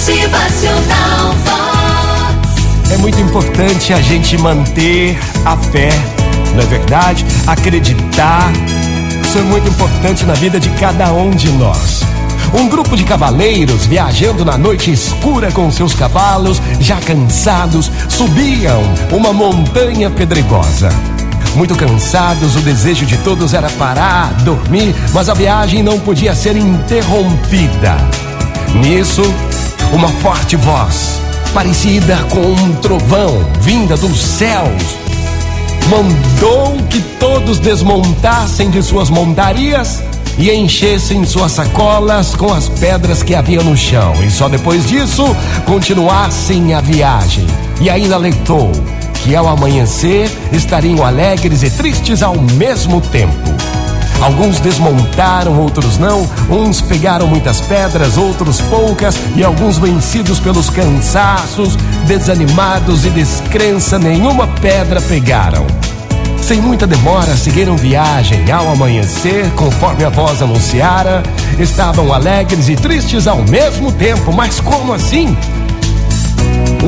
Motivacional Vox. É muito importante a gente manter a fé, não é verdade? Acreditar. Isso é muito importante na vida de cada um de nós. Um grupo de cavaleiros viajando na noite escura com seus cavalos, já cansados, subiam uma montanha pedregosa. Muito cansados, o desejo de todos era parar, dormir, mas a viagem não podia ser interrompida. Nisso, uma forte voz, parecida com um trovão, vinda dos céus, mandou que todos desmontassem de suas montarias e enchessem suas sacolas com as pedras que havia no chão, e só depois disso continuassem a viagem. E ainda alertou que ao amanhecer estariam alegres e tristes ao mesmo tempo. Alguns desmontaram, outros não. Uns pegaram muitas pedras, outros poucas, e alguns vencidos pelos cansaços, desanimados e descrença, nenhuma pedra pegaram. Sem muita demora, seguiram viagem. Ao amanhecer, conforme a voz anunciara, estavam alegres e tristes ao mesmo tempo. Mas como assim?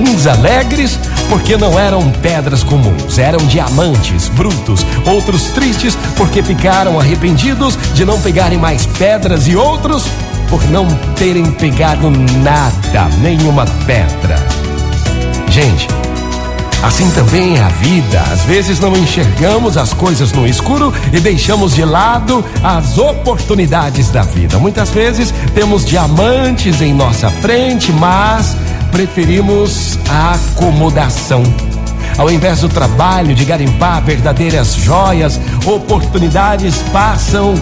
Uns alegres porque não eram pedras comuns, eram diamantes brutos. Outros tristes porque ficaram arrependidos de não pegarem mais pedras e outros por não terem pegado nada, nenhuma pedra. Gente, Assim também é a vida. Às vezes não enxergamos as coisas no escuro e deixamos de lado as oportunidades da vida. Muitas vezes temos diamantes em nossa frente, mas preferimos a acomodação. Ao invés do trabalho de garimpar verdadeiras joias, oportunidades passam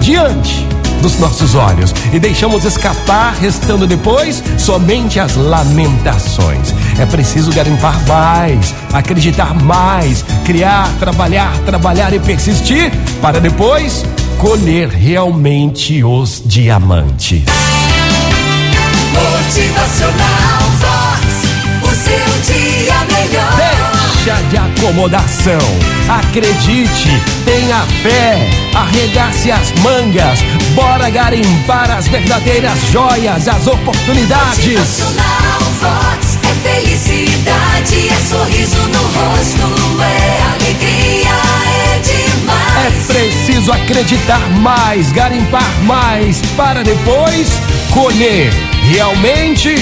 diante dos nossos olhos e deixamos escapar, restando depois somente as lamentações. É preciso garimpar mais, acreditar mais, criar, trabalhar, trabalhar e persistir para depois colher realmente os diamantes. Motivacional de acomodação. Acredite, tenha fé, arregace as mangas. Bora garimpar as verdadeiras joias, as oportunidades. Vox. É felicidade, é sorriso no rosto, é alegria, é É demais. preciso acreditar mais, garimpar mais, para depois colher realmente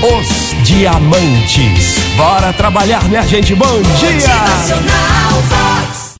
os diamantes. Bora trabalhar, minha gente. Bom dia!